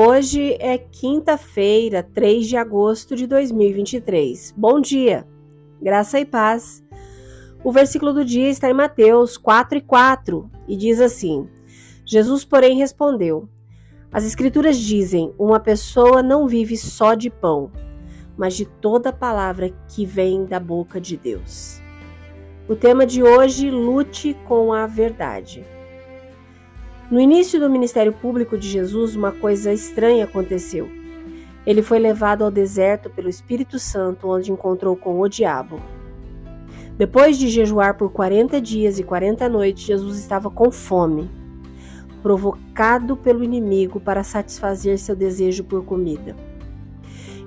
Hoje é quinta-feira, 3 de agosto de 2023. Bom dia, graça e paz. O versículo do dia está em Mateus 4 e 4 e diz assim: Jesus, porém, respondeu: As Escrituras dizem: Uma pessoa não vive só de pão, mas de toda palavra que vem da boca de Deus. O tema de hoje: lute com a verdade. No início do ministério público de Jesus, uma coisa estranha aconteceu. Ele foi levado ao deserto pelo Espírito Santo, onde encontrou com o diabo. Depois de jejuar por 40 dias e 40 noites, Jesus estava com fome, provocado pelo inimigo para satisfazer seu desejo por comida.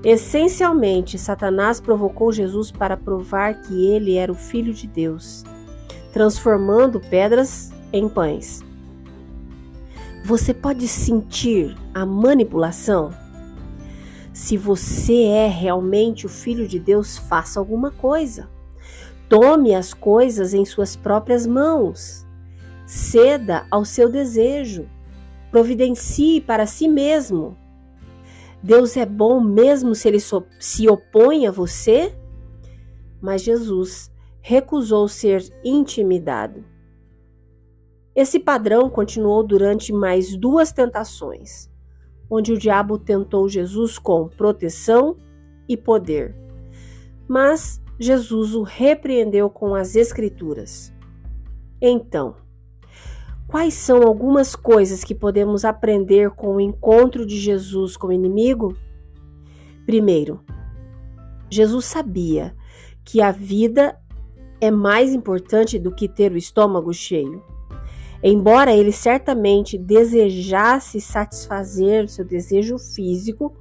Essencialmente, Satanás provocou Jesus para provar que ele era o Filho de Deus, transformando pedras em pães. Você pode sentir a manipulação? Se você é realmente o filho de Deus, faça alguma coisa. Tome as coisas em suas próprias mãos. Ceda ao seu desejo. Providencie para si mesmo. Deus é bom mesmo se ele se opõe a você? Mas Jesus recusou ser intimidado. Esse padrão continuou durante mais duas tentações, onde o diabo tentou Jesus com proteção e poder. Mas Jesus o repreendeu com as Escrituras. Então, quais são algumas coisas que podemos aprender com o encontro de Jesus com o inimigo? Primeiro, Jesus sabia que a vida é mais importante do que ter o estômago cheio. Embora ele certamente desejasse satisfazer seu desejo físico,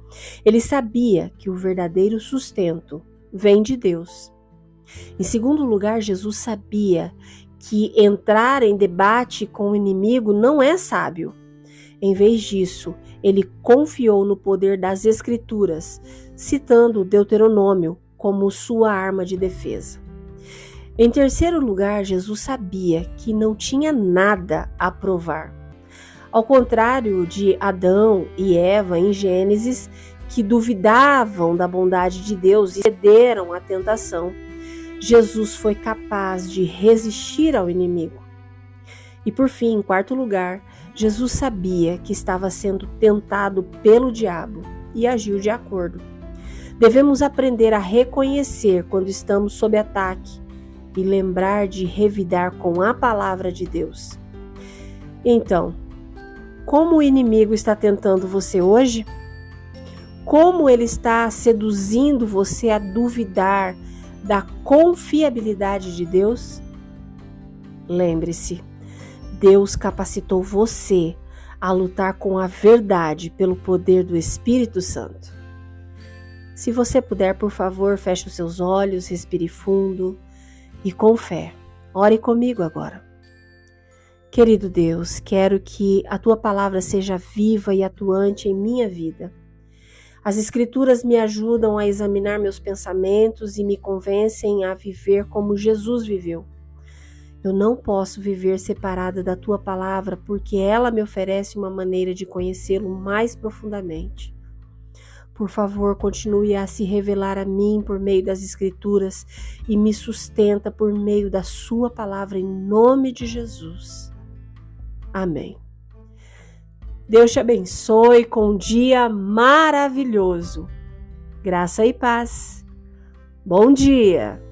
ele sabia que o verdadeiro sustento vem de Deus. Em segundo lugar, Jesus sabia que entrar em debate com o inimigo não é sábio. Em vez disso, ele confiou no poder das Escrituras, citando Deuteronômio como sua arma de defesa. Em terceiro lugar, Jesus sabia que não tinha nada a provar. Ao contrário de Adão e Eva em Gênesis, que duvidavam da bondade de Deus e cederam à tentação, Jesus foi capaz de resistir ao inimigo. E por fim, em quarto lugar, Jesus sabia que estava sendo tentado pelo diabo e agiu de acordo. Devemos aprender a reconhecer quando estamos sob ataque e lembrar de revidar com a palavra de Deus. Então, como o inimigo está tentando você hoje? Como ele está seduzindo você a duvidar da confiabilidade de Deus? Lembre-se, Deus capacitou você a lutar com a verdade pelo poder do Espírito Santo. Se você puder, por favor, feche os seus olhos, respire fundo e com fé. Ore comigo agora. Querido Deus, quero que a tua palavra seja viva e atuante em minha vida. As Escrituras me ajudam a examinar meus pensamentos e me convencem a viver como Jesus viveu. Eu não posso viver separada da tua palavra porque ela me oferece uma maneira de conhecê-lo mais profundamente. Por favor, continue a se revelar a mim por meio das Escrituras e me sustenta por meio da Sua palavra, em nome de Jesus. Amém. Deus te abençoe com um dia maravilhoso. Graça e paz. Bom dia!